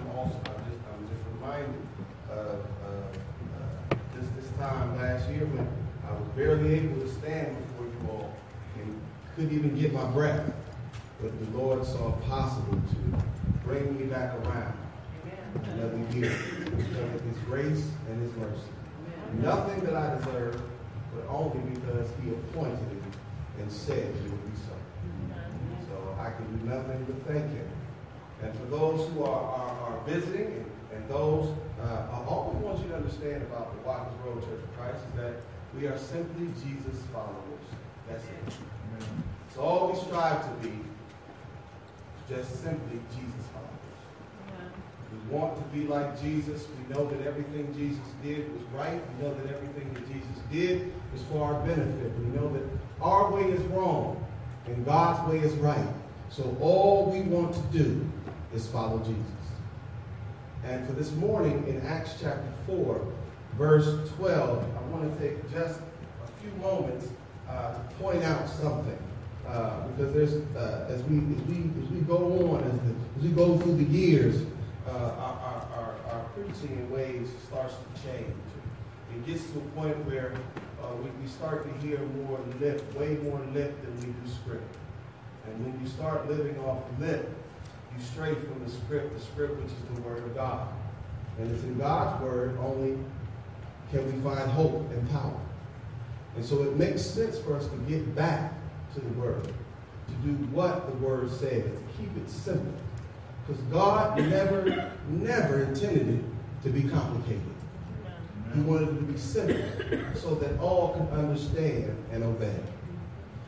I'm also, I'm just, I'm just reminded of, uh, just this time last year when I was barely able to stand before you all and couldn't even get my breath. But the Lord saw it possible to bring me back around another year because of His grace and His mercy. Nothing that I deserve, but only because He appointed it and said it would be so. So I can do nothing but thank Him. And for those who are, are, are visiting and, and those, uh, all we want you to understand about the Watkins Road Church of Christ is that we are simply Jesus followers. That's it. So all we strive to be just simply Jesus followers. We want to be like Jesus. We know that everything Jesus did was right. We know that everything that Jesus did is for our benefit. We know that our way is wrong and God's way is right. So all we want to do is follow Jesus. And for this morning in Acts chapter 4, verse 12, I want to take just a few moments uh, to point out something. Uh, because there's, uh, as, we, as, we, as we go on, as, the, as we go through the years, uh, our, our, our, our, preaching in ways starts to change. It gets to a point where uh, we, we start to hear more lip, way more lip than we do script. And when you start living off lip, you stray from the script, the script which is the Word of God. And it's in God's Word only can we find hope and power. And so it makes sense for us to get back to the Word, to do what the Word says, to keep it simple. Because God never, never intended it to be complicated. He wanted it to be simple so that all can understand and obey.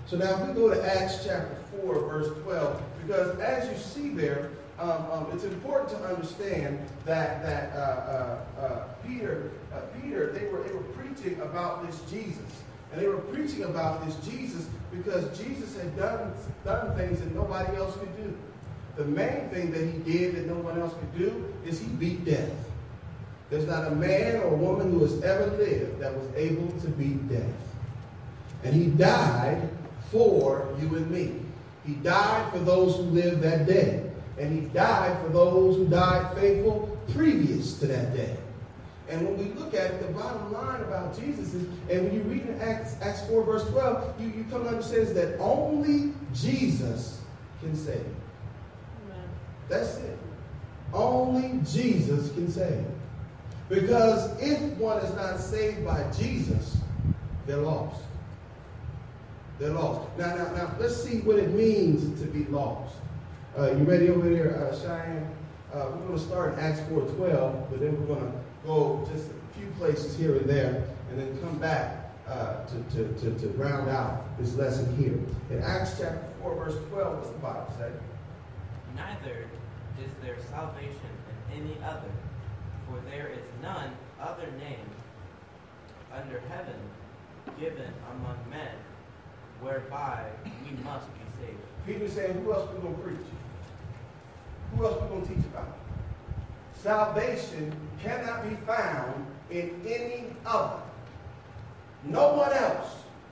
So now if we go to Acts chapter 4, verse 12, because as you see there, um, um, it's important to understand that that uh, uh, uh, Peter, uh, Peter, they were they were preaching about this Jesus, and they were preaching about this Jesus because Jesus had done done things that nobody else could do. The main thing that he did that no one else could do is he beat death. There's not a man or woman who has ever lived that was able to beat death, and he died for you and me. He died for those who lived that day. And he died for those who died faithful previous to that day. And when we look at it, the bottom line about Jesus is, and when you read in Acts, Acts 4, verse 12, you, you come to understand that only Jesus can save. Amen. That's it. Only Jesus can save. Because if one is not saved by Jesus, they're lost. They're lost. Now, now, now, let's see what it means to be lost. Uh, you ready over there, uh, Cheyenne? Uh, we're going to start in Acts 4.12, but then we're going to go just a few places here and there, and then come back uh, to, to, to, to, round out this lesson here. In Acts chapter 4, verse 12, what's the Bible say? Neither is there salvation in any other, for there is none other name under heaven given among men whereby we must be saved. Peter saying, who else we going to preach? Who else we going to teach about? Salvation cannot be found in any other. No one else,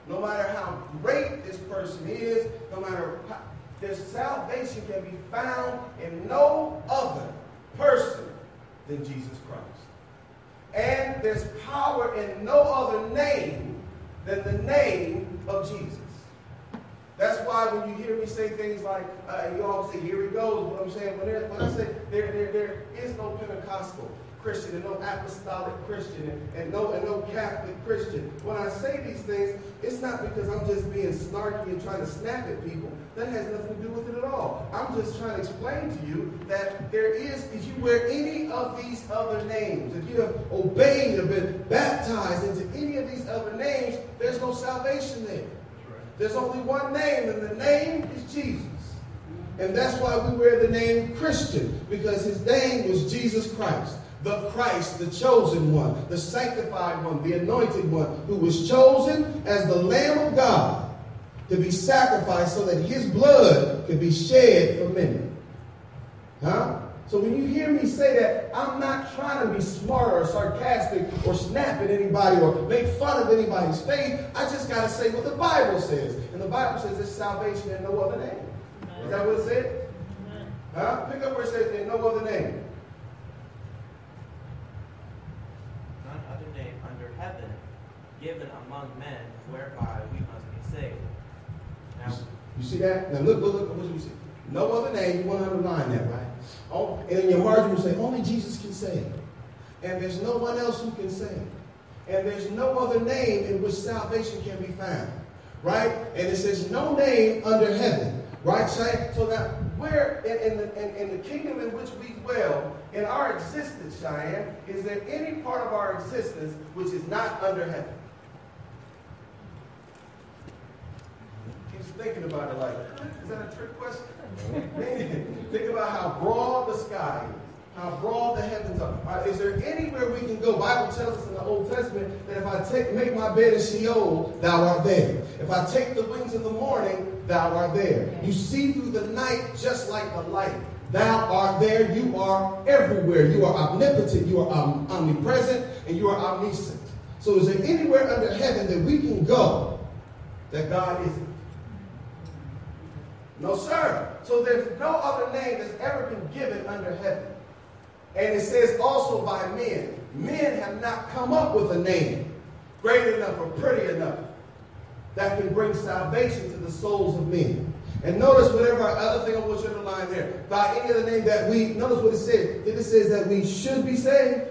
no matter how great this person is, no matter how, their salvation can be found in no other person than Jesus Christ. And there's power in no other name than the name of Jesus. That's why when you hear me say things like, uh, you all say, here he goes, what I'm saying, when, when I say there, there, there is no Pentecostal Christian and no apostolic Christian and, and, no, and no Catholic Christian, when I say these things, it's not because I'm just being snarky and trying to snap at people. That has nothing to do with it at all. I'm just trying to explain to you that there is, if you wear any of these other names, if you have obeyed or been baptized into any of these other names, there's no salvation there. There's only one name, and the name is Jesus. And that's why we wear the name Christian, because his name was Jesus Christ. The Christ, the chosen one, the sanctified one, the anointed one, who was chosen as the Lamb of God to be sacrificed so that his blood could be shed for many. Huh? So when you hear me say that, I'm not trying to be smart or sarcastic or snap at anybody or make fun of anybody's faith. I just got to say what the Bible says. And the Bible says it's salvation in no other name. Is that what it said? Huh? Pick up where it says in no other name. None other name under heaven given among men whereby we must be saved. Now, you see that? Now look, look, look, what you see. No other name. You want to underline that, right? Oh, and in your heart you say, only Jesus can save. And there's no one else who can save. And there's no other name in which salvation can be found. Right? And it says, no name under heaven. Right? So that where in, in, the, in, in the kingdom in which we dwell, in our existence, Cheyenne, is there any part of our existence which is not under heaven? He's thinking about it like, is that a trick question? Think about how broad the sky is, how broad the heavens are. Right, is there anywhere we can go? Bible tells us in the Old Testament that if I take make my bed in Sheol, thou art there. If I take the wings of the morning, thou art there. You see through the night just like the light. Thou art there. You are everywhere. You are omnipotent. You are um, omnipresent, and you are omniscient. So, is there anywhere under heaven that we can go that God isn't? No, sir. So there's no other name that's ever been given under heaven. And it says also by men. Men have not come up with a name great enough or pretty enough that can bring salvation to the souls of men. And notice whatever other thing I want you to line there. By any other name that we, notice what it says. It says that we should be saved,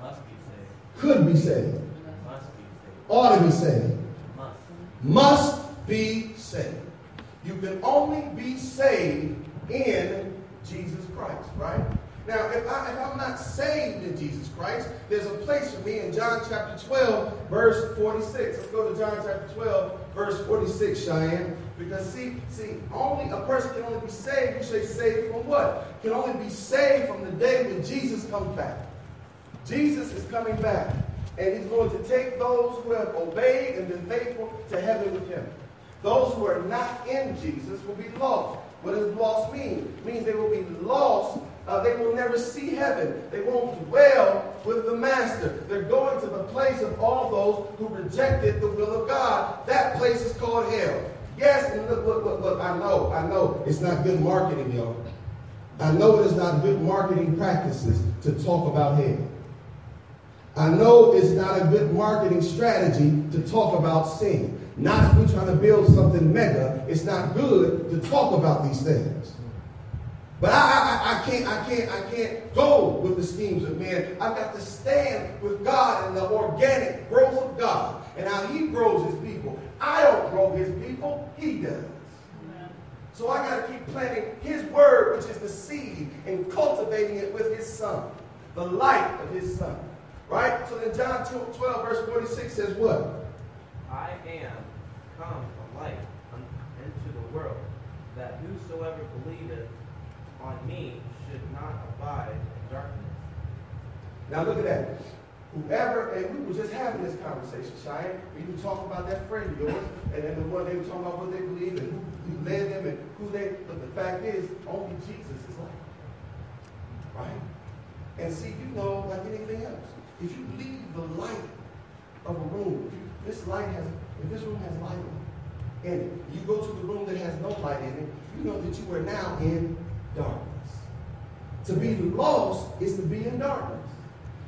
must be saved. could be saved, Must be saved. ought to be saved, Must. must be saved. You can only be saved in Jesus Christ, right? Now, if, I, if I'm not saved in Jesus Christ, there's a place for me in John chapter 12, verse 46. Let's go to John chapter 12, verse 46, Cheyenne. Because see, see, only a person can only be saved. You say saved from what? Can only be saved from the day when Jesus comes back. Jesus is coming back, and he's going to take those who have obeyed and been faithful to heaven with him. Those who are not in Jesus will be lost. What does lost mean? It means they will be lost. Uh, they will never see heaven. They won't dwell with the Master. They're going to the place of all those who rejected the will of God. That place is called hell. Yes, and look, look, look, look. I know, I know. It's not good marketing, y'all. I know it is not good marketing practices to talk about hell. I know it's not a good marketing strategy to talk about sin. Not if we're trying to build something mega. It's not good to talk about these things. But I, I, I can't, I can't, I can't go with the schemes of man. I've got to stand with God and the organic growth of God and how He grows His people. I don't grow His people; He does. So I got to keep planting His word, which is the seed, and cultivating it with His Son, the light of His Son. Right? So then John 12, verse 46 says what? I am come a light into the world, that whosoever believeth on me should not abide in darkness. Now look at that. Whoever, and we were just having this conversation, Cheyenne. We were talking about that friend of yours, and then the one they were talking about what they believe and who, who led them and who they, but the fact is, only Jesus is light. Right? And see, you know, like anything else, if you leave the light of a room, if you, this light has, if this room has light on it, and you go to the room that has no light in it, you know that you are now in darkness. To be lost is to be in darkness.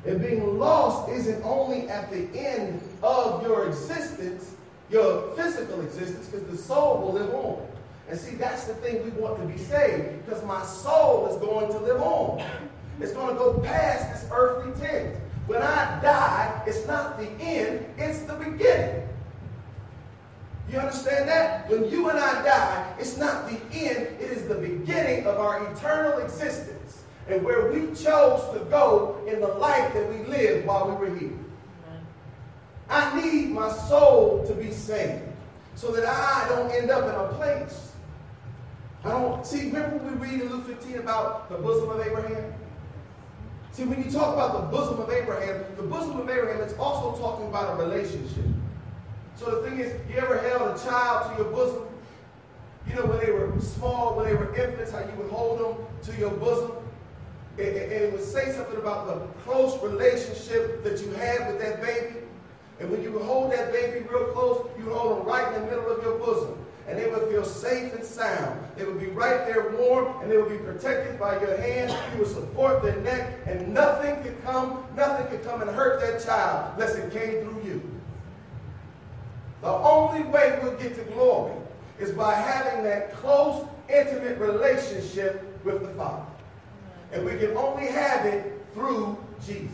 And being lost isn't only at the end of your existence, your physical existence, because the soul will live on. And see, that's the thing we want to be saved, because my soul is going to live on. It's going to go past this earthly tent. When I die, it's not the end, it's the beginning. You understand that? When you and I die, it's not the end, it is the beginning of our eternal existence and where we chose to go in the life that we lived while we were here. I need my soul to be saved so that I don't end up in a place. I don't see, remember we read in Luke 15 about the bosom of Abraham? See, when you talk about the bosom of Abraham, the bosom of Abraham, it's also talking about a relationship. So the thing is, you ever held a child to your bosom? You know, when they were small, when they were infants, how you would hold them to your bosom? And, and it would say something about the close relationship that you had with that baby. And when you would hold that baby real close, you would hold them right in the middle of your bosom. And they would feel safe and sound. They would be right there warm, and they would be protected by your hand. You would support their neck, and nothing could come, nothing could come and hurt that child unless it came through you. The only way we'll get to glory is by having that close, intimate relationship with the Father. And we can only have it through Jesus.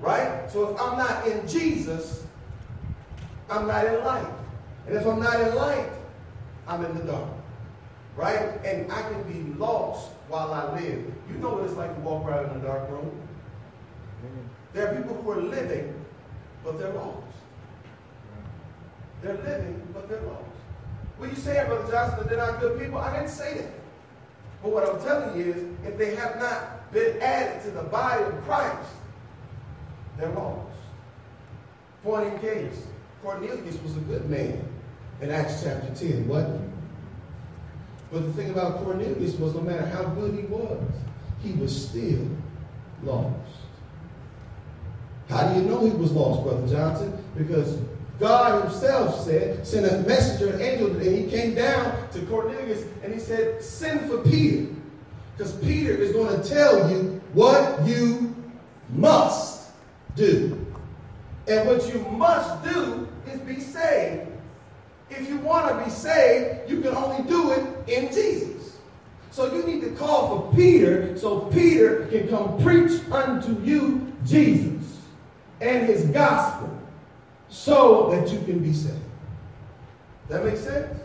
Right? So if I'm not in Jesus, I'm not in light. And if I'm not in light, I'm in the dark. Right? And I can be lost while I live. You know what it's like to walk around in a dark room? There are people who are living, but they're lost. They're living, but they're lost. What you saying, Brother Johnson, that they're not good people? I didn't say that. But what I'm telling you is, if they have not been added to the body of Christ, they're lost. Point in case, Cornelius was a good man in Acts chapter 10, wasn't he? But the thing about Cornelius was no matter how good he was, he was still lost. How do you know he was lost, Brother Johnson? Because God himself said, sent a messenger, an angel today. He came down to Cornelius and he said, send for Peter. Because Peter is going to tell you what you must do. And what you must do is be saved. If you want to be saved, you can only do it in Jesus. So you need to call for Peter so Peter can come preach unto you Jesus and his gospel so that you can be saved. That makes sense?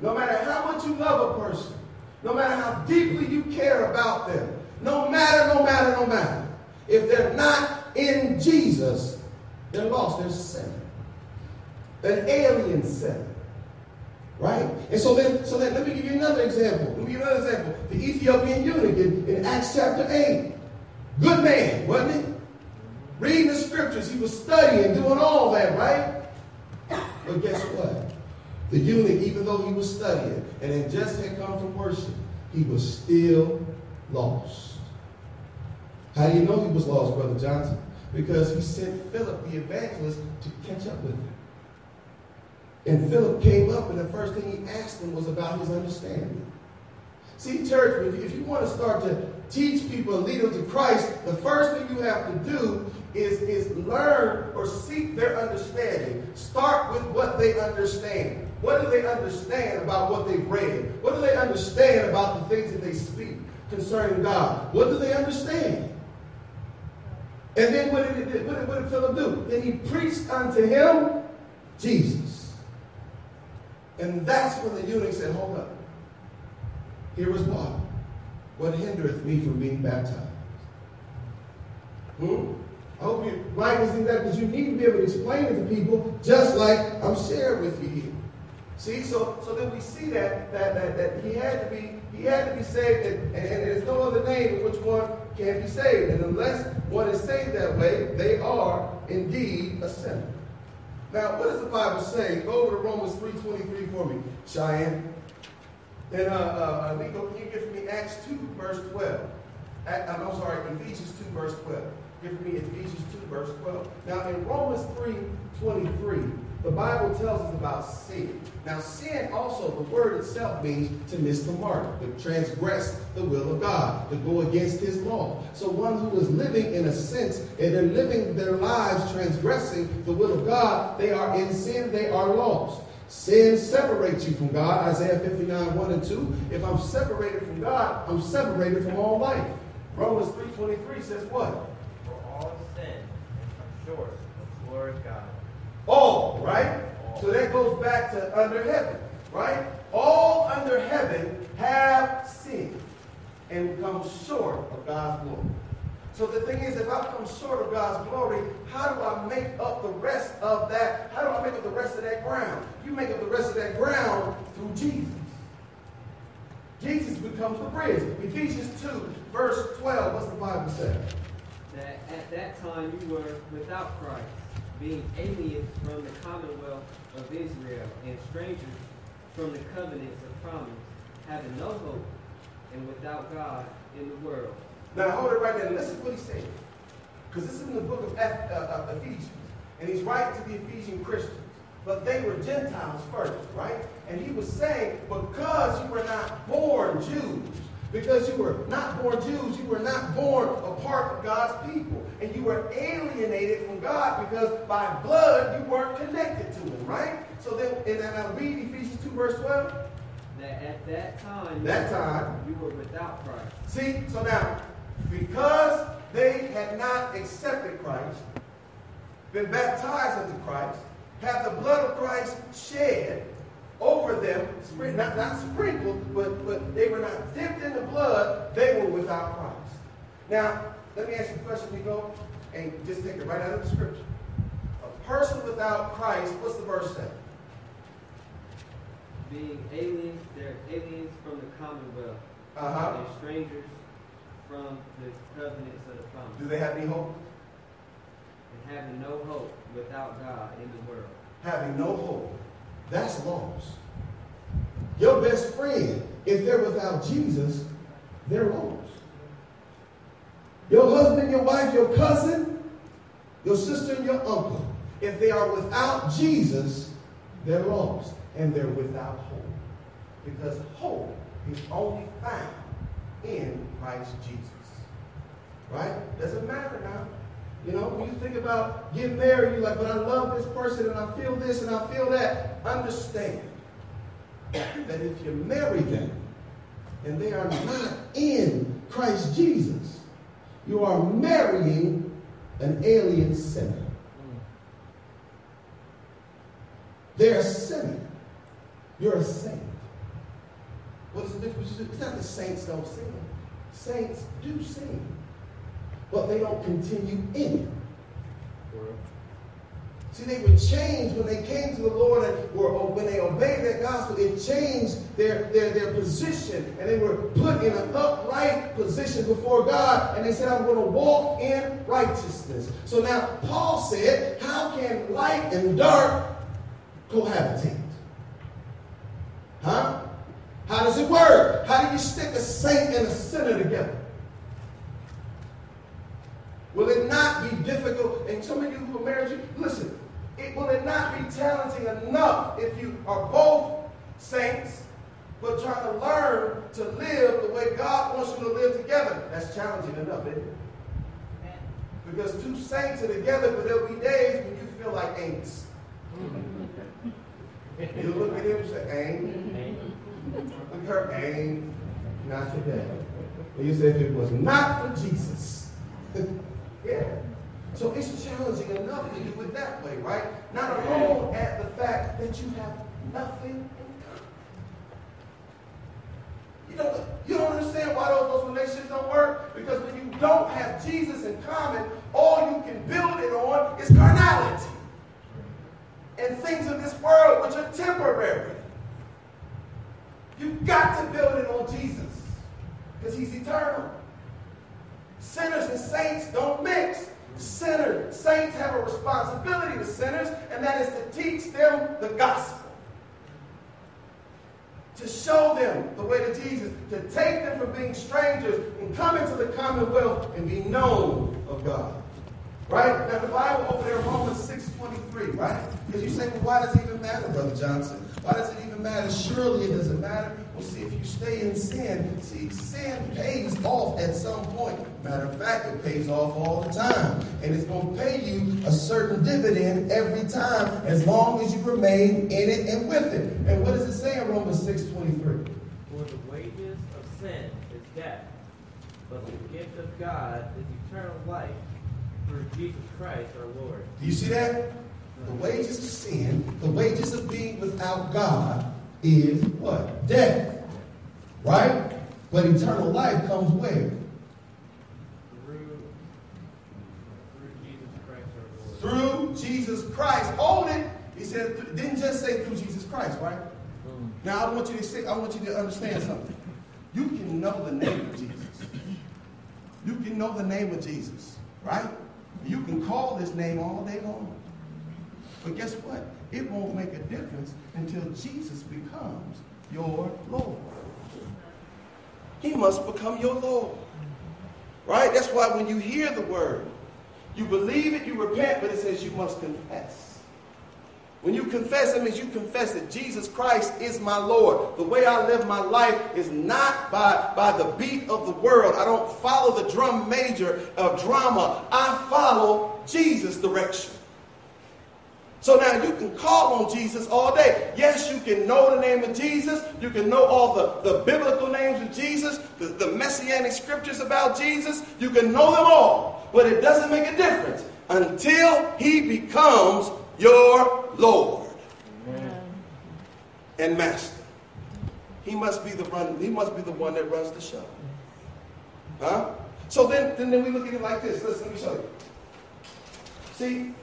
No matter how much you love a person, no matter how deeply you care about them, no matter, no matter, no matter, if they're not in Jesus, they're lost. They're sin. An alien sin. Right? And so then, so then let me give you another example. Let me give you another example. The Ethiopian eunuch in, in Acts chapter 8. Good man, wasn't he? Reading the scriptures, he was studying, doing all that, right? But guess what? The eunuch, even though he was studying and had just had come from worship, he was still lost. How do you know he was lost, Brother Johnson? Because he sent Philip, the evangelist, to catch up with him. And Philip came up, and the first thing he asked him was about his understanding. See, church, if you want to start to teach people and lead them to Christ, the first thing you have to do is, is learn or seek their understanding. Start with what they understand. What do they understand about what they've read? What do they understand about the things that they speak concerning God? What do they understand? And then what did, it, what did, what did Philip do? Then he preached unto him Jesus. And that's when the eunuch said, Hold up. Here is water. What hindereth me from being baptized? Hmm? I hope you might see that because you need to be able to explain it to people just like I'm sharing with you here. See, so so then we see that that that, that he had to be he had to be saved, and, and, and there's no other name in which one can be saved. And unless one is saved that way, they are indeed a sinner. Now, what does the Bible say? Go over to Romans 3.23 for me, Cheyenne. And uh, uh, Nico, can you give me Acts 2, verse 12? I'm sorry, Ephesians 2, verse 12. Give me Ephesians 2, verse 12. Now, in Romans 3, 23, the Bible tells us about sin. Now, sin also, the word itself means to miss the mark, to transgress the will of God, to go against his law. So one who is living in a sense, and they're living their lives transgressing the will of God, they are in sin, they are lost. Sin separates you from God, Isaiah 59, 1 and 2. If I'm separated from God, I'm separated from all life. Romans 3.23 says what? For all sin and come short of the glory of God. All, right? So that goes back to under heaven, right? All under heaven have sinned and come short of God's glory. So the thing is, if I come short of God's glory, how do I make up the rest of that? How do I make up the rest of that ground? You make up the rest of that ground through Jesus. Jesus becomes the bridge. Ephesians 2, verse 12, what's the Bible say? That at that time you were without Christ, being aliens from the commonwealth of Israel and strangers from the covenants of promise, having no hope and without God in the world. Now hold it right there. Listen to what he's saying. Because this is in the book of uh, Ephesians. And he's writing to the Ephesian Christians. but they were Gentiles first, right? And he was saying, because you were not born Jews, because you were not born Jews, you were not born a part of God's people. And you were alienated from God because by blood you weren't connected to him, right? So then, and then I read Ephesians 2, verse 12. That at that time, that time, you were without Christ. See, so now, because they had not accepted Christ, been baptized into Christ, had the blood of Christ shed over them, not, not sprinkled, but, but they were not dipped in the blood, they were without Christ. Now, let me ask you a question, we go, and just take it right out of the scripture. A person without Christ, what's the verse say? Being aliens, they're aliens from the commonwealth. Uh-huh. They're strangers from the covenants of the promise. Do they have any hope? And having no hope without God in the world. Having no hope. That's lost. Your best friend, if they're without Jesus, they're lost. Your husband, your wife, your cousin, your sister, and your uncle, if they are without Jesus, they're lost and they're without hope. Because hope is only found in Christ Jesus. Right? Doesn't matter now. You know, when you think about getting married, you're like, but I love this person and I feel this and I feel that. Understand that if you marry them and they are not in Christ Jesus, you are marrying an alien sinner. They're a sinner. You're a saint. What is the difference? It's not that saints don't sin. Saints do sin. But they don't continue in it. See, they were changed when they came to the Lord and were, oh, when they obeyed that gospel, it changed their, their, their position. And they were put in an upright position before God. And they said, I'm going to walk in righteousness. So now Paul said, how can light and dark cohabitate? Huh? How does it work? How do you stick a saint and a sinner together? Will it not be difficult? And some of you who are married, listen, it, will it not be challenging enough if you are both saints, but trying to learn to live the way God wants you to live together? That's challenging enough, isn't it? Because two saints are together, but there'll be days when you feel like ain'ts. you look at him and say, ain't. Look at her, ain't. Not today. And you say, if it was not for Jesus. yeah. So it's challenging enough to do it that way, right? Not alone at the fact that you have nothing in common. You don't, you don't understand why those, those relationships don't work? Because when you don't have Jesus in common, all you can build it on is carnality and things of this world which are temporary. You've got to build it on Jesus because he's eternal. Sinners and saints don't mix. Sinners, saints have a responsibility to sinners, and that is to teach them the gospel. To show them the way to Jesus, to take them from being strangers and come into the commonwealth and be known of God. Right? Now the Bible over there, Romans 6.23, right? Because you say, well, why does it even matter, Brother Johnson? Why does it even matter? Surely it doesn't matter. Well, see, if you stay in sin, see, sin pays off at some point. Matter of fact, it pays off all the time. And it's going to pay you a certain dividend every time as long as you remain in it and with it. And what does it say in Romans 6.23? For the wages of sin is death, but the gift of God is eternal life through Jesus Christ our Lord. Do you see that? The wages of sin, the wages of being without God is what? Death. Right? But eternal life comes where? Through, Jesus Christ. Through Jesus Christ. Hold it. He said, didn't just say through Jesus Christ, right? Now I want you to say, I want you to understand something. You can know the name of Jesus. You can know the name of Jesus, right? You can call this name all day long. But guess what? It won't make a difference until Jesus becomes your Lord. He must become your Lord. Right? That's why when you hear the word, you believe it, you repent, but it says you must confess. When you confess, it means you confess that Jesus Christ is my Lord. The way I live my life is not by, by the beat of the world. I don't follow the drum major of drama. I follow Jesus' direction. So now you can call on Jesus all day. Yes, you can know the name of Jesus. You can know all the, the biblical names of Jesus, the, the messianic scriptures about Jesus. You can know them all. But it doesn't make a difference until he becomes your Lord Amen. and Master. He must be the run, he must be the one that runs the show. Huh? So then, then, then we look at it like this. Listen, let me show you. See,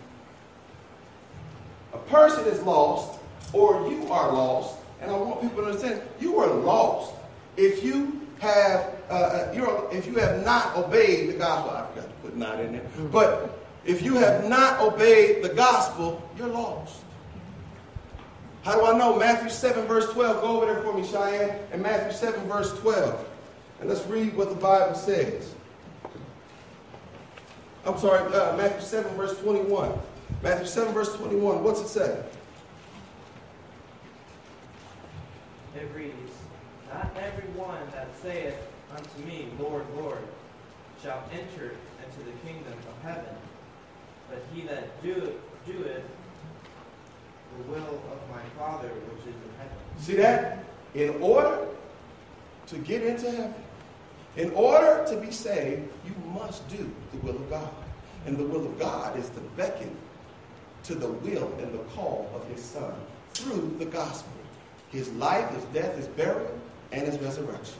a person is lost, or you are lost, and I want people to understand you are lost if you have uh, uh you're, if you have not obeyed the gospel. I forgot to put not in there, but if you have not obeyed the gospel, you're lost. How do I know? Matthew 7, verse 12. Go over there for me, Cheyenne. And Matthew 7, verse 12. And let's read what the Bible says. I'm sorry, uh, Matthew 7, verse 21. Matthew 7, verse 21. What's it say? It reads, Not every one that saith unto me, Lord, Lord, shall enter into the kingdom of heaven, but he that doeth, doeth the will of my Father which is in heaven. See that? In order to get into heaven, in order to be saved, you must do the will of God. And the will of God is to beckon to the will and the call of his son through the gospel. His life, his death, his burial, and his resurrection.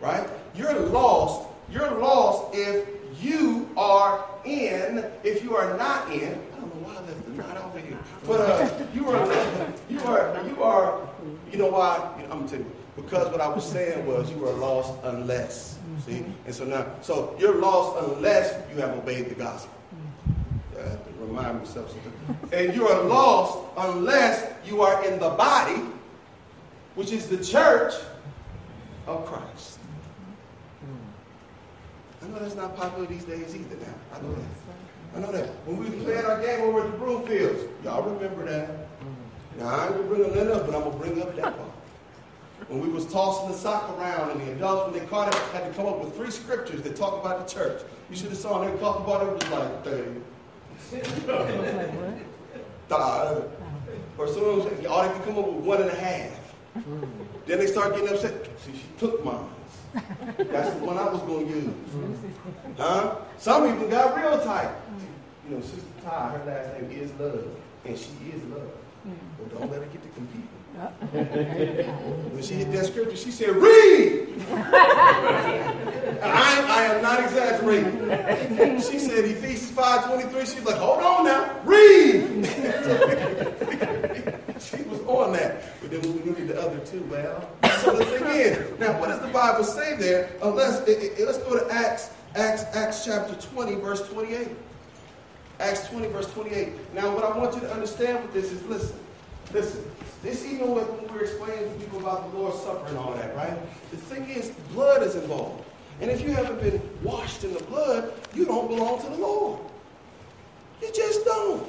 Right? You're lost. You're lost if you are in. If you are not in, I don't know why over here. But uh, you are, you are, you are, you know why? I'm gonna tell you. Because what I was saying was you are lost unless. See? And so now, so you're lost unless you have obeyed the gospel. Remind. And you are lost unless you are in the body, which is the church of Christ. I know that's not popular these days either now. I know that. I know that. When we were playing our game over at the Broomfields, y'all remember that. Now, I ain't going to bring that up, but I'm going to bring up that part. When we was tossing the sock around and the adults, when they caught it, had to come up with three scriptures that talk about the church. You should have saw them talk about it, it was like 30. Five. Or some of them, all they could come up with one and a half. Then they start getting upset. See, she took mine. That's the one I was going to use. Huh? Some even got real tight. You know, Sister Ty, her last name is Love, and she is love. But don't let her get to compete. Uh-uh. when she hit that scripture, she said, Read! I, I am not exaggerating. She said Ephesians 5.23. She's like, hold on now, read! she was on that. But then we needed the other two, well. So the thing is, now what does the Bible say there? Unless, it, it, let's go to Acts, Acts, Acts chapter 20, verse 28. Acts 20, verse 28. Now what I want you to understand with this is, listen, listen. This even when we're explaining to people about the Lord's Supper and all that, right? The thing is, blood is involved. And if you haven't been washed in the blood, you don't belong to the Lord. You just don't.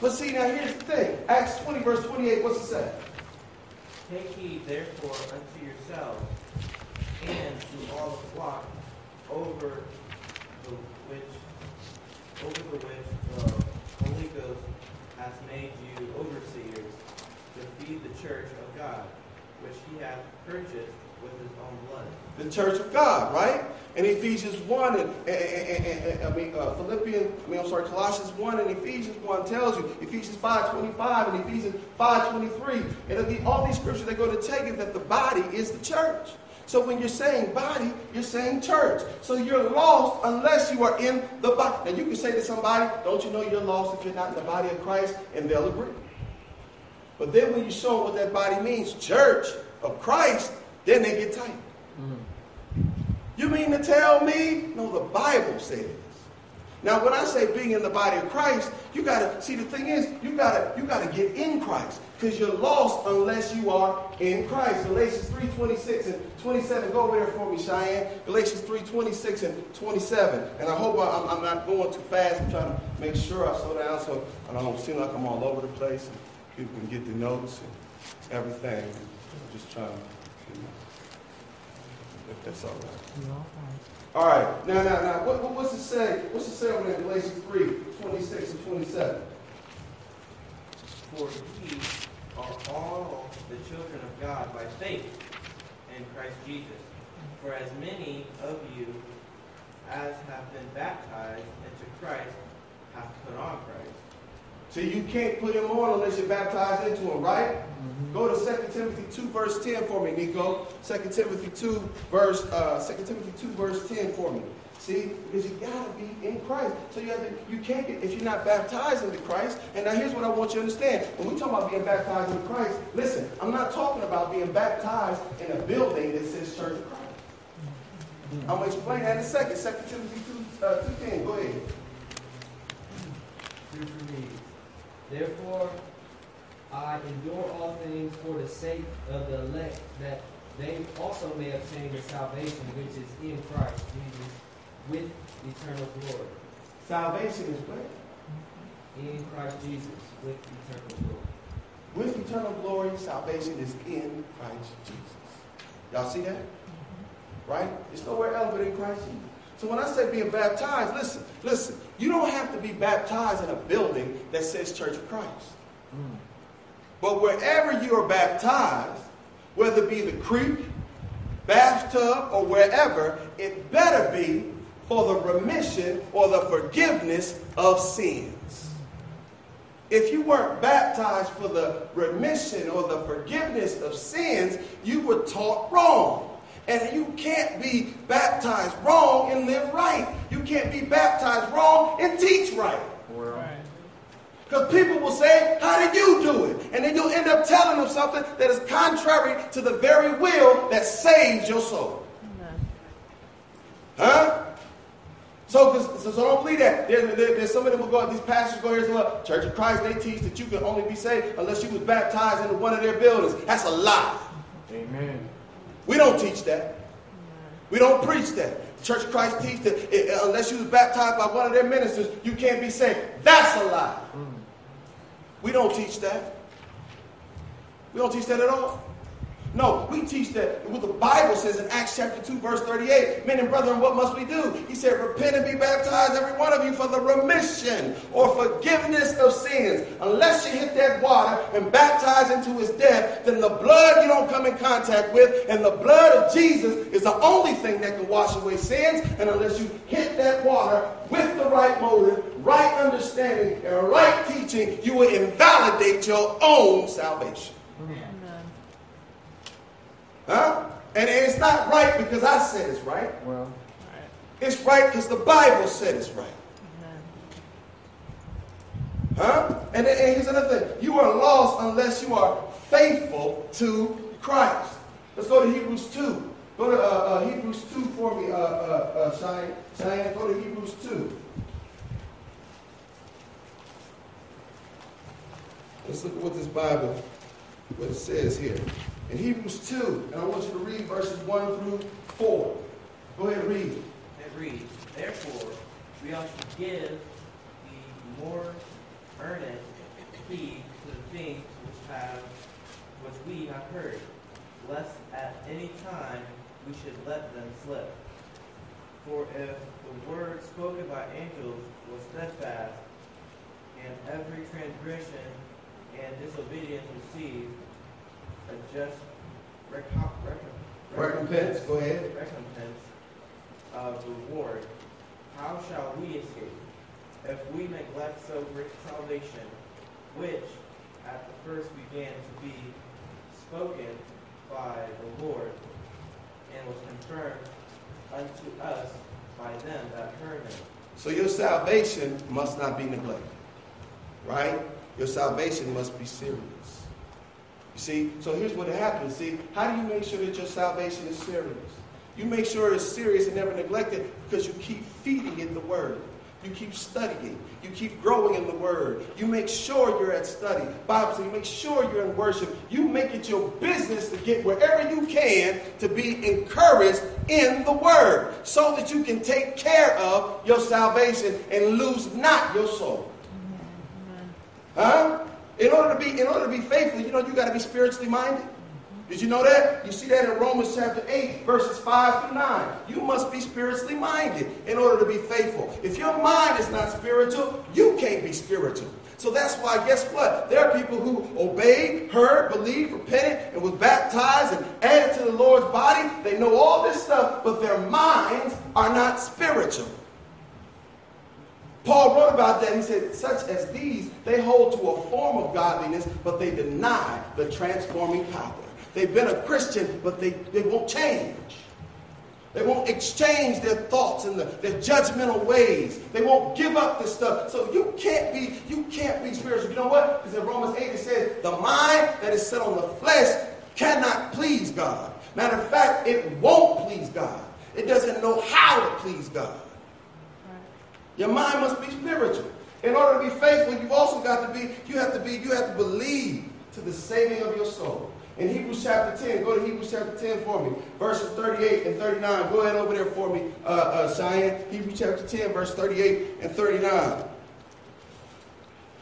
But see, now here's the thing. Acts 20, verse 28, what's it say? Take heed, therefore, unto yourselves and to all the flock over the which over the which the Holy Ghost hath made you overseers to feed the church of God, which he hath purchased with his own blood. The church of God, right? And Ephesians 1 and, and, and, and I mean uh, Philippians, I mean I'm sorry, Colossians 1 and Ephesians 1 tells you, Ephesians 5.25 and Ephesians 5.23, and be all these scriptures that go to take it that the body is the church. So when you're saying body, you're saying church. So you're lost unless you are in the body. Now you can say to somebody, don't you know you're lost if you're not in the body of Christ? And they'll agree. But then when you show what that body means, church of Christ, then they get tight. Mm-hmm. You mean to tell me? No, the Bible says. Now, when I say being in the body of Christ, you gotta see the thing is, you gotta you gotta get in Christ because you're lost unless you are in Christ. Galatians 3:26 and 27. Go over there for me, Cheyenne. Galatians 3:26 and 27. And I hope I, am not going too fast. I'm trying to make sure I slow down so I don't seem like I'm all over the place. And people can get the notes and everything. I'm just trying to, if that's all right. All right. Now, now, now, what, what, what's it say? What's it say over there in Galatians 3, 26 and 27? For ye are all the children of God by faith in Christ Jesus. For as many of you as have been baptized into Christ have put on Christ. So you can't put him on unless you're baptized into him, right? Mm-hmm. Go to 2 Timothy 2, verse 10 for me, Nico. 2 Timothy 2, verse uh, 2 Timothy 2, verse 10 for me. See, because you gotta be in Christ. So you have to, you can't get if you're not baptized into Christ. And now here's what I want you to understand. When we talk about being baptized into Christ, listen, I'm not talking about being baptized in a building that says Church of Christ. I'm gonna explain that in a second. 2 Timothy 2, uh, 2 Go ahead. Therefore, I endure all things for the sake of the elect, that they also may obtain the salvation which is in Christ Jesus with eternal glory. Salvation is where? In Christ Jesus with eternal glory. With eternal glory, salvation is in Christ Jesus. Y'all see that? Mm-hmm. Right? It's nowhere else but in Christ Jesus. So when I say being baptized, listen, listen. You don't have to be baptized in a building that says Church of Christ. Mm. But wherever you are baptized, whether it be the creek, bathtub, or wherever, it better be for the remission or the forgiveness of sins. If you weren't baptized for the remission or the forgiveness of sins, you were taught wrong. And you can't be baptized wrong and live right. You can't be baptized wrong and teach right. Because people will say, How did you do it? And then you'll end up telling them something that is contrary to the very will that saves your soul. Huh? So, so, so don't believe that. There's, there, there's some of them will go, these pastors go here and say, well, Church of Christ, they teach that you can only be saved unless you was baptized into one of their buildings. That's a lie. Amen. We don't teach that. We don't preach that. Church of Christ teaches that it, unless you was baptized by one of their ministers, you can't be saved. That's a lie. Mm. We don't teach that. We don't teach that at all. No, we teach that what the Bible says in Acts chapter 2, verse 38. Men and brethren, what must we do? He said, Repent and be baptized, every one of you, for the remission or forgiveness of sins. Unless you hit that water and baptize into his death, then the blood you don't come in contact with, and the blood of Jesus is the only thing that can wash away sins. And unless you hit that water with the right motive, right understanding, and right teaching, you will invalidate your own salvation. Huh? And it's not right because I said it's right. Well, it's right because the Bible said it's right. Huh? And, and here's another thing. You are lost unless you are faithful to Christ. Let's go to Hebrews 2. Go to uh, uh, Hebrews 2 for me, uh, uh, uh, Cheyenne. Cheyenne, go to Hebrews 2. Let's look at what this Bible, what it says here in Hebrews 2, and I want you to read verses 1 through 4. Go ahead and read. It reads, Therefore, we ought to give the more earnest heed to the things which have which we have heard, lest at any time we should let them slip. For if the word spoken by angels was steadfast, and every transgression and disobedience received a just recompense. Go ahead. Recompense of reward. How shall we escape if we neglect so great salvation, which at the first began to be spoken by the Lord, and was confirmed unto us by them that heard him? So your salvation must not be neglected, right? Your salvation must be serious. See, so here's what happens. See, how do you make sure that your salvation is serious? You make sure it's serious and never neglected because you keep feeding it the word. You keep studying. You keep growing in the word. You make sure you're at study. Bible you make sure you're in worship. You make it your business to get wherever you can to be encouraged in the word so that you can take care of your salvation and lose not your soul. Huh? In order to be, in order to be faithful, you know, you got to be spiritually minded. Did you know that? You see that in Romans chapter 8, verses 5 through 9. You must be spiritually minded in order to be faithful. If your mind is not spiritual, you can't be spiritual. So that's why, guess what? There are people who obeyed, heard, believed, repented, and was baptized and added to the Lord's body. They know all this stuff, but their minds are not spiritual. Paul wrote about that. He said, Such as these, they hold to a form of godliness, but they deny the transforming power. They've been a Christian, but they, they won't change. They won't exchange their thoughts and the, their judgmental ways. They won't give up this stuff. So you can't be, you can't be spiritual. You know what? Because in Romans 8 it says, the mind that is set on the flesh cannot please God. Matter of fact, it won't please God. It doesn't know how to please God. Your mind must be spiritual. In order to be faithful, you've also got to be, you have to be, you have to believe to the saving of your soul. In Hebrews chapter 10, go to Hebrews chapter 10 for me. Verses 38 and 39. Go ahead over there for me, uh, uh, Cheyenne. Hebrews chapter 10, verse 38 and 39.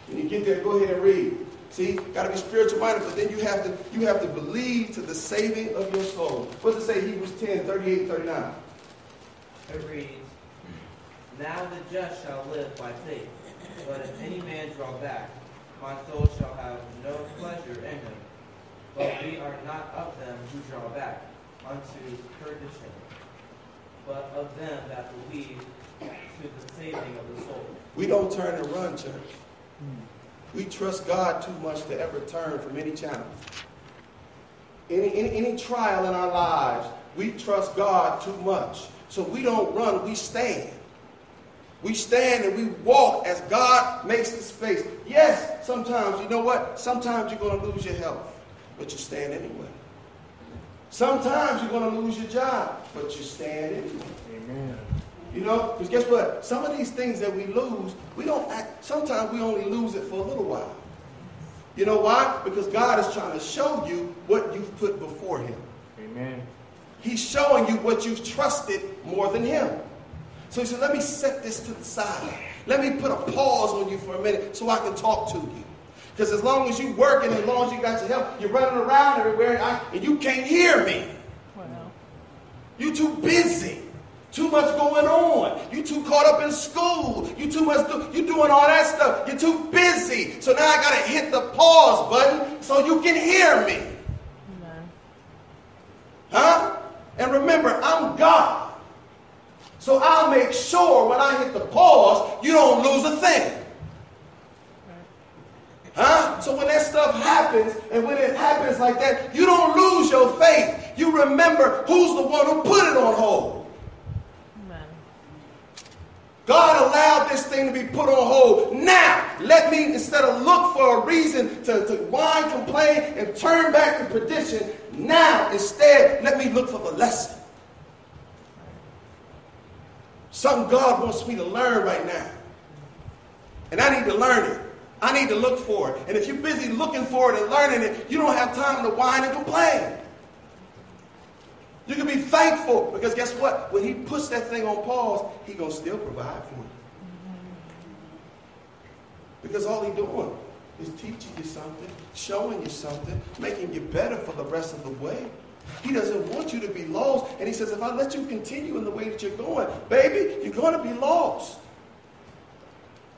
When you get there, go ahead and read. See, got to be spiritual minded, but then you have to you have to believe to the saving of your soul. What does it say, Hebrews 10, 38 and 39? It reads, Now the just shall live by faith, but if any man draw back, my soul shall have no pleasure in him. But we are not of them who draw back unto perdition, but of them that believe to the saving of the soul. We don't turn and run, church. We trust God too much to ever turn from any challenge. Any, any, any trial in our lives, we trust God too much. So we don't run, we stand. We stand and we walk as God makes the space. Yes, sometimes, you know what? Sometimes you're going to lose your health but you stand anyway. Sometimes you're going to lose your job, but you stand anyway. Amen. You know, because guess what? Some of these things that we lose, we don't act, sometimes we only lose it for a little while. You know why? Because God is trying to show you what you've put before Him. Amen. He's showing you what you've trusted more than Him. So He said, let me set this to the side. Let me put a pause on you for a minute so I can talk to you. Because as long as you working, as long as you got your help, you're running around everywhere, and you can't hear me. Well. You too busy. Too much going on. You too caught up in school. You too much. Do, you doing all that stuff. You're too busy. So now I gotta hit the pause button so you can hear me. Huh? And remember, I'm God. So I'll make sure when I hit the pause, you don't lose a thing. Huh? So when that stuff happens, and when it happens like that, you don't lose your faith. You remember who's the one who put it on hold. Amen. God allowed this thing to be put on hold. Now, let me, instead of look for a reason to, to whine, complain, and turn back to perdition, now, instead, let me look for the lesson. Something God wants me to learn right now. And I need to learn it. I need to look for it. And if you're busy looking for it and learning it, you don't have time to whine and complain. You can be thankful because guess what? When he puts that thing on pause, he gonna still provide for you. Because all he doing is teaching you something, showing you something, making you better for the rest of the way. He doesn't want you to be lost. And he says, if I let you continue in the way that you're going, baby, you're going to be lost.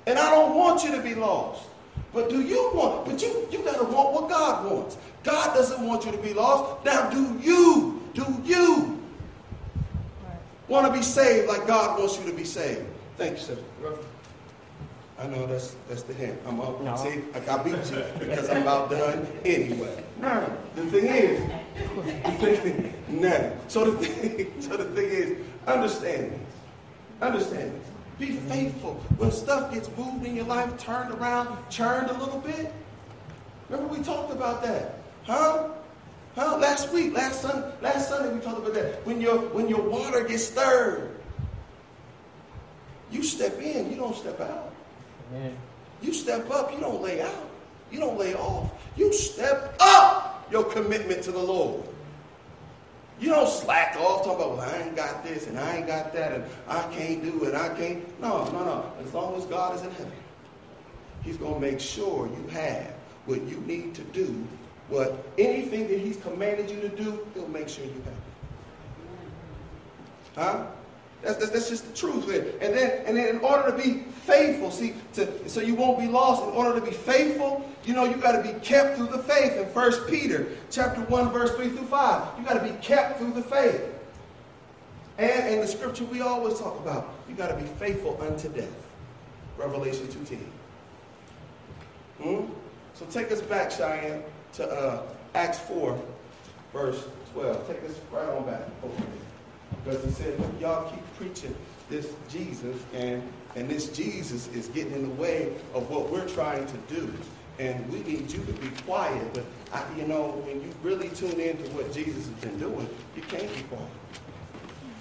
And I don't want you to be lost. But do you want, but you, you got to want what God wants. God doesn't want you to be lost. Now do you, do you right. want to be saved like God wants you to be saved? Thank you, sir. I know that's that's the hint. I'm up. No. See, I got beat you because I'm about done anyway. No. The thing is, the thing, no. So the thing, so the thing is, understand this. Understand this. Be faithful. When stuff gets moved in your life, turned around, churned a little bit. Remember we talked about that. Huh? Huh? Last week, last Sunday, last Sunday we talked about that. When your when your water gets stirred, you step in, you don't step out. Amen. You step up, you don't lay out. You don't lay off. You step up your commitment to the Lord. You don't slack off talking about, well, I ain't got this and I ain't got that and I can't do it, I can't. No, no, no. As long as God is in heaven, He's going to make sure you have what you need to do, what anything that he's commanded you to do, he'll make sure you have it. Huh? That's, that's, that's just the truth. And then, and then in order to be faithful, see, to, so you won't be lost, in order to be faithful, you know, you got to be kept through the faith. In 1 Peter chapter 1, verse 3 through 5, you got to be kept through the faith. And in the scripture we always talk about, you got to be faithful unto death. Revelation 2.10. Hmm? So take us back, Cheyenne, to uh, Acts 4, verse 12. Take us right on back. Because he said, y'all keep preaching this Jesus, and, and this Jesus is getting in the way of what we're trying to do. And we need you to be quiet. But, I, you know, when you really tune in to what Jesus has been doing, you can't be quiet.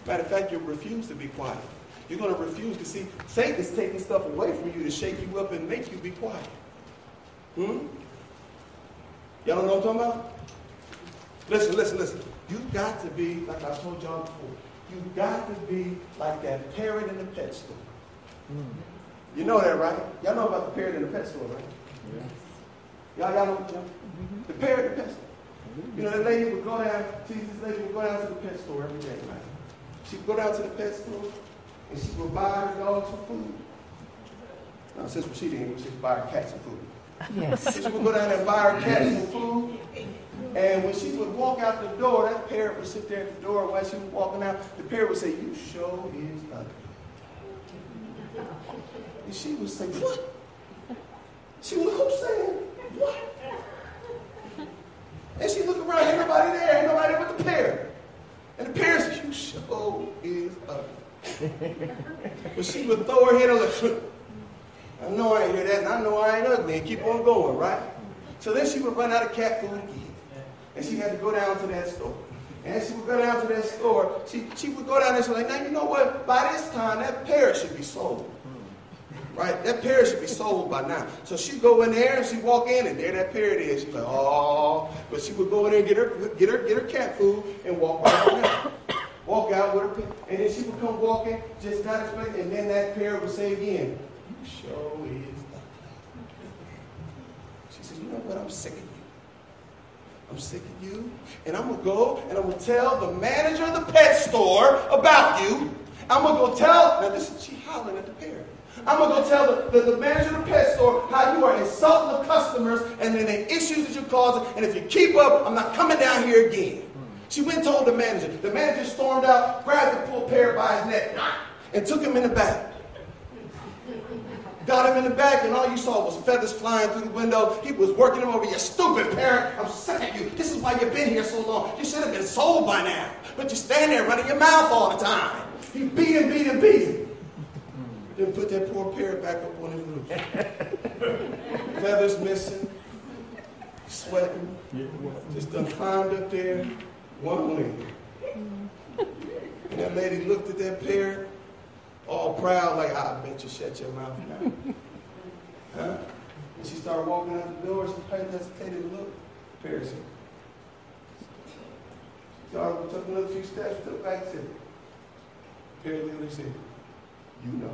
Matter of fact, you refuse to be quiet. You're going to refuse to see Satan's taking stuff away from you to shake you up and make you be quiet. Hmm? Y'all know what I'm talking about? Listen, listen, listen. You got to be, like I told y'all before, you got to be like that parrot in the pet store. You know that, right? Y'all know about the parrot in the pet store, right? Yes. Y'all, y'all know y'all? the parrot in the pet store. You know, the lady would go down, this lady would go down to the pet store every day, right? She'd go down to the pet store and she would buy her dogs some food. Now, since she didn't, she'd buy her cats some food. Yes. She would go down and buy her cats some food. And when she would walk out the door, that parrot would sit there at the door. While she was walking out, the parrot would say, You show is ugly. And she would say, What? She would, Who's saying? What? And she looked around, ain't nobody there, ain't nobody but the parrot. And the parrot said, You show is ugly. but she would throw her head on the I know I ain't hear that, and I know I ain't ugly, and keep on going, right? So then she would run out of cat food again and she had to go down to that store. And she would go down to that store. She, she would go down there and she's like, now you know what? By this time, that parrot should be sold. Right? That parrot should be sold by now. So she'd go in there and she'd walk in and there that parrot is. She's like, oh. But she would go in there and get her, get her, get her cat food and walk out. walk out with her. And then she would come walking just this way. And then that parrot would say again, you sure is She said, you know what? I'm sick of you. I'm sick of you. And I'm going to go and I'm going to tell the manager of the pet store about you. I'm going to go tell, now this is, she hollering at the parent. I'm going to go tell the, the, the, manager of the pet store how you are insulting the customers and then the issues that you're causing. And if you keep up, I'm not coming down here again. She went and told the manager. The manager stormed out, grabbed the poor parrot by his neck, and took him in the back. Got him in the back, and all you saw was feathers flying through the window. He was working him over. You stupid parent. I'm sick of you. This is why you've been here so long. You should have been sold by now. But you stand there running your mouth all the time. He beat him, beat him, beat him. Then put that poor parrot back up on his roof. Feathers missing, sweating. Just done climbed up there, one wing. And that lady looked at that parrot all proud, like, I bet you shut your mouth now. huh? And she started walking out the door. She hesitated to look. Paris. Started, took another few steps, took back, said, Perry literally said, You know.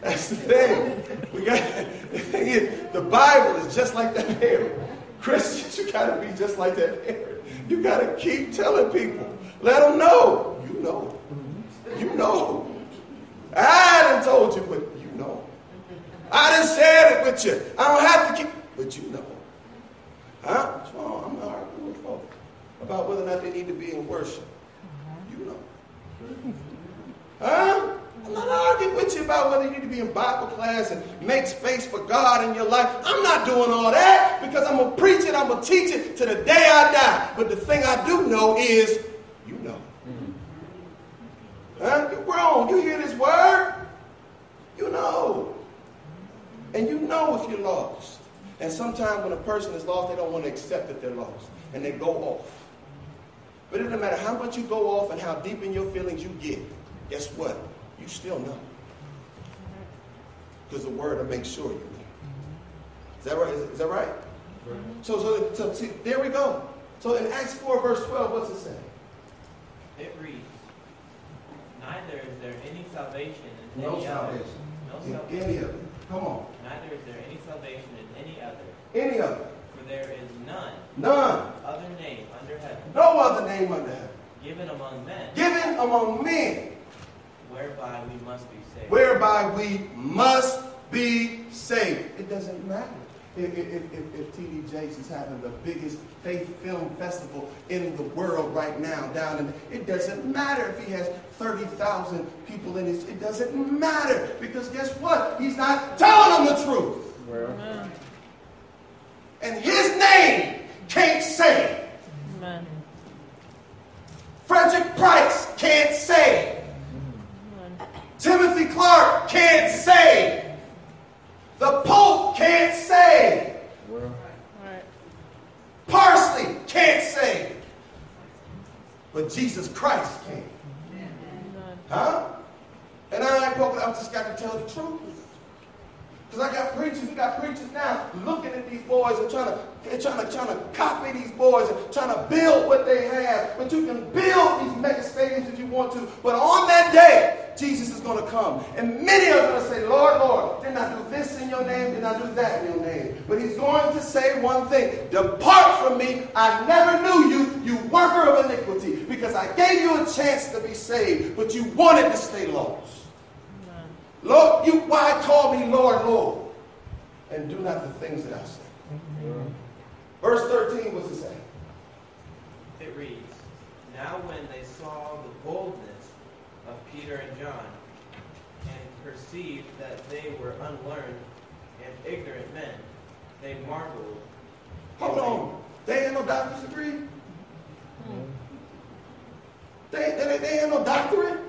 That's the thing. We got the thing is, the Bible is just like that parrot. Christians, you gotta be just like that parrot. You gotta keep telling people. Let them know. You know. You know. I done told you, but you know. I done said it with you. I don't have to keep, but you know. Huh? What's wrong? I'm not arguing with folks about whether or not they need to be in worship. Huh? I'm not arguing with you about whether you need to be in Bible class and make space for God in your life. I'm not doing all that because I'm going to preach it, I'm going to teach it to the day I die. But the thing I do know is you know. Huh? You're grown. You hear this word. You know. And you know if you're lost. And sometimes when a person is lost, they don't want to accept that they're lost. And they go off. But it doesn't matter how much you go off and how deep in your feelings you get. Guess what? You still know. Because the word will make sure you know. Is that right? Is, is that right? So, so, so see, there we go. So in Acts 4, verse 12, what's it say? It reads, Neither is there any salvation in no any salvation. other. No in any of them. Come on. Neither is there any salvation in any other, Any other. For there is none None. other name under heaven No other name under heaven. given among men Given among men whereby we must be saved. whereby we must be saved. It doesn't matter if, if, if, if T.D. Jakes is having the biggest faith film festival in the world right now down in it doesn't matter if he has 30,000 people in his it doesn't matter because guess what he's not telling them the truth Well, and his name can't save Amen. Frederick Price can't save Amen. Timothy Clark can't save. The Pope can't save. Well, right. Parsley can't save. But Jesus Christ can. Amen. Huh? And I I've just got to tell the truth. Because I got preachers, we got preachers now looking at these boys and trying to, they're trying to, trying to copy these boys and trying to build what they have. But you can build these mega stadiums if you want to. But on that day, Jesus is going to come. And many are going to say, Lord, Lord, didn't I do this in your name? Didn't I do that in your name? But he's going to say one thing. Depart from me. I never knew you, you worker of iniquity. Because I gave you a chance to be saved, but you wanted to stay lost. Amen. Lord, you why call me Lord, Lord, and do not the things that I say. Well, Verse 13, what's it say? It reads, Now when they saw the boldness of Peter and John, and perceived that they were unlearned and ignorant men, they marveled. Hold on. They ain't no doctor's degree. Hmm. They, they, they ain't no doctorate.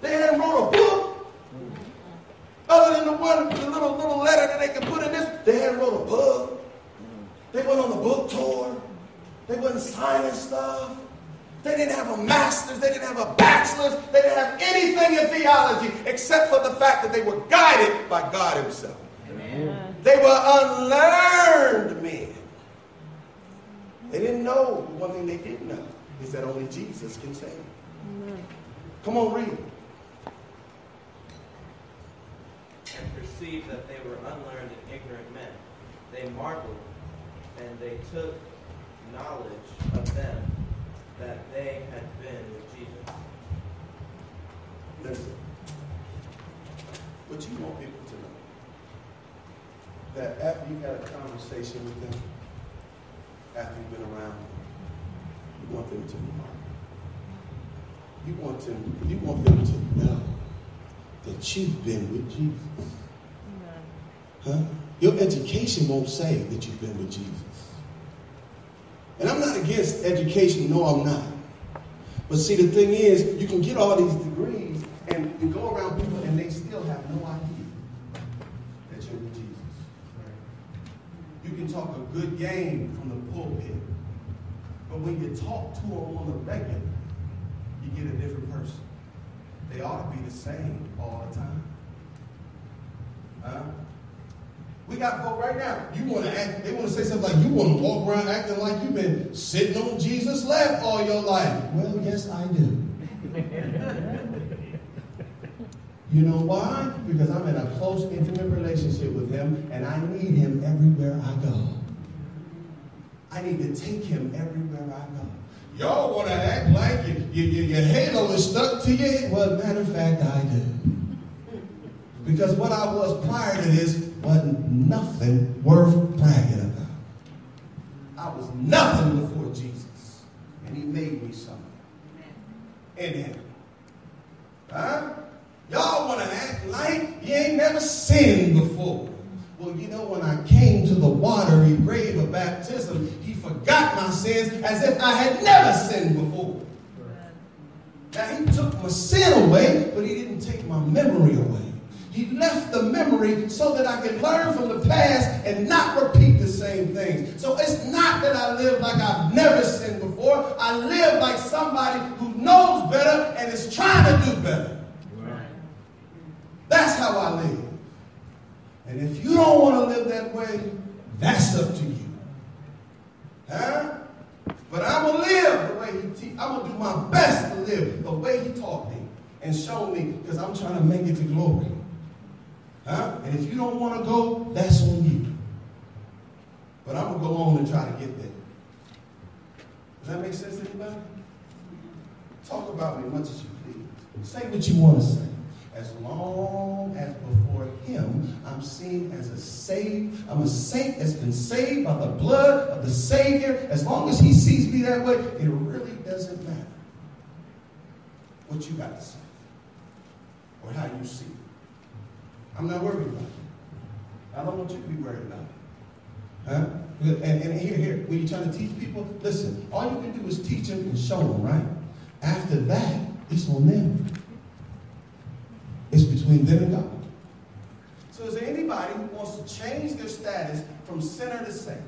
They hadn't wrote a book. Other than the one, the little little letter that they could put in this, they hadn't wrote a book. They went on the book tour. They wasn't signing stuff. They didn't have a master's. They didn't have a bachelor's. They didn't have anything in theology except for the fact that they were guided by God Himself. Amen. They were unlearned men. They didn't know. One thing they didn't know is that only Jesus can save. Amen. Come on, read. And perceived that they were unlearned and ignorant men. They marveled, and they took knowledge of them that they had been with Jesus. Listen. What you want people to know that after you had a conversation with them, after you've been around them, you want them to mark. You want them, you want them to know that you've been with Jesus. Huh? Your education won't say that you've been with Jesus. And I'm not against education, no, I'm not. But see, the thing is, you can get all these degrees and, and go around people and they still have no idea that you're with Jesus. You can talk a good game from the pulpit, but when you talk to them on the regular, you get a different person. They ought to be the same all the time. Huh? We got folk right now. You want to act, they want to say something like you want to walk around acting like you've been sitting on Jesus' lap all your life. Well, yes, I do. you know why? Because I'm in a close, intimate relationship with him, and I need him everywhere I go. I need to take him everywhere I go. Y'all want to act like your, your, your halo is stuck to your head. Well, matter of fact, I do. Because what I was prior to this wasn't nothing worth bragging about. I was nothing before Jesus. And he made me something. In him. Huh? Y'all want to act like you ain't never sinned before. Well, you know, when I came to the watery grave of baptism, he forgot my sins as if I had never sinned before. Now, he took my sin away, but he didn't take my memory away. He left the memory so that I can learn from the past and not repeat the same things. So it's not that I live like I've never sinned before. I live like somebody who knows better and is trying to do better. That's how I live. And if you don't want to live that way, that's up to you. Huh? But I'm going to live the way he te- I'm going to do my best to live the way he taught me and show me because I'm trying to make it to glory. Huh? And if you don't want to go, that's on you. But I'm going to go on and try to get there. Does that make sense to anybody? Talk about me as much as you please. Say what you want to say. As long as before him I'm seen as a saved, I'm a saint that's been saved by the blood of the Savior. As long as he sees me that way, it really doesn't matter what you got to say or how you see it. I'm not worried about it. I don't want you to be worried about it. Huh? And, and here, here, when you're trying to teach people, listen, all you can do is teach them and show them, right? After that, it's on them. Between them and God. So is there anybody who wants to change their status from sinner to saint?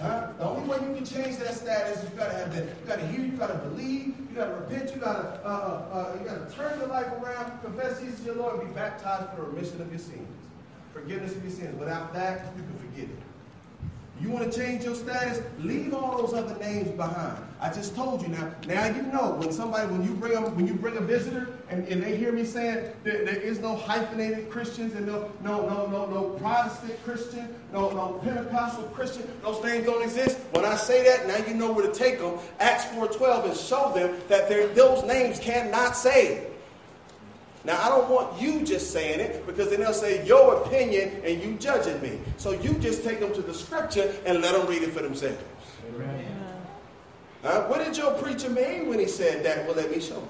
Huh? The only way you can change that status is you gotta have that. You gotta hear. You gotta believe. You gotta repent. You gotta uh, uh, uh, you gotta turn your life around, confess Jesus your Lord, and be baptized for the remission of your sins, forgiveness of your sins. Without that, you can forget it. You want to change your status? Leave all those other names behind. I just told you now. Now you know when somebody, when you bring them, when you bring a visitor, and, and they hear me saying there, there is no hyphenated Christians and no no no no no Protestant Christian, no no Pentecostal Christian. Those names don't exist. When I say that, now you know where to take them. Acts four twelve and show them that those names cannot save. Now, I don't want you just saying it because then they'll say your opinion and you judging me. So you just take them to the scripture and let them read it for themselves. Amen. Uh, what did your preacher mean when he said that? Well, let me show you.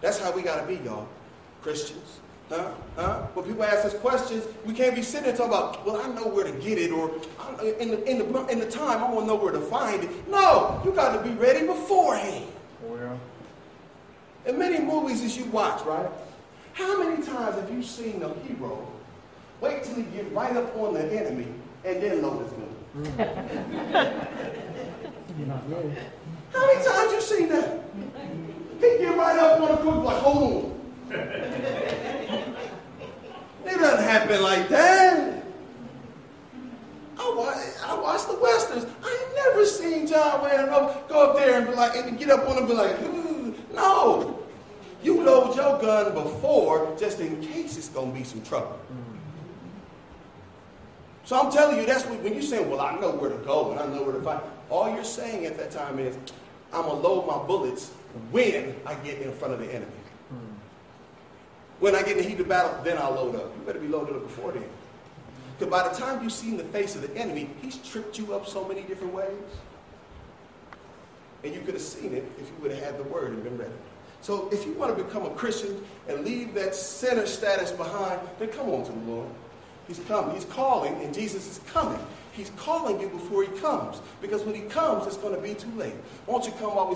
That's how we got to be, y'all. Christians. Huh? Huh? When people ask us questions, we can't be sitting there talking about, well, I know where to get it, or in the, in the, in the time, I want to know where to find it. No, you got to be ready beforehand. Yeah. In many movies that you watch, right? How many times have you seen a hero wait till he get right up on the enemy and then load his gun? How many times you seen that? He get right up on the quick like, hold on. it doesn't happen like that. I watch, I watch the westerns. I ain't never seen John Wayne go up there and be like, and get up on him and be like, hmm. No. You load your gun before just in case it's going to be some trouble. So I'm telling you, that's when you're saying, well, I know where to go and I know where to fight. All you're saying at that time is, I'm going to load my bullets when I get in front of the enemy. When I get in the heat of battle, then I'll load up. You better be loaded up before then. Because by the time you see in the face of the enemy, he's tripped you up so many different ways. And you could have seen it if you would have had the word and been ready. So if you want to become a Christian and leave that sinner status behind, then come on to the Lord. He's coming. He's calling, and Jesus is coming. He's calling you before he comes. Because when he comes, it's going to be too late. Won't you come while we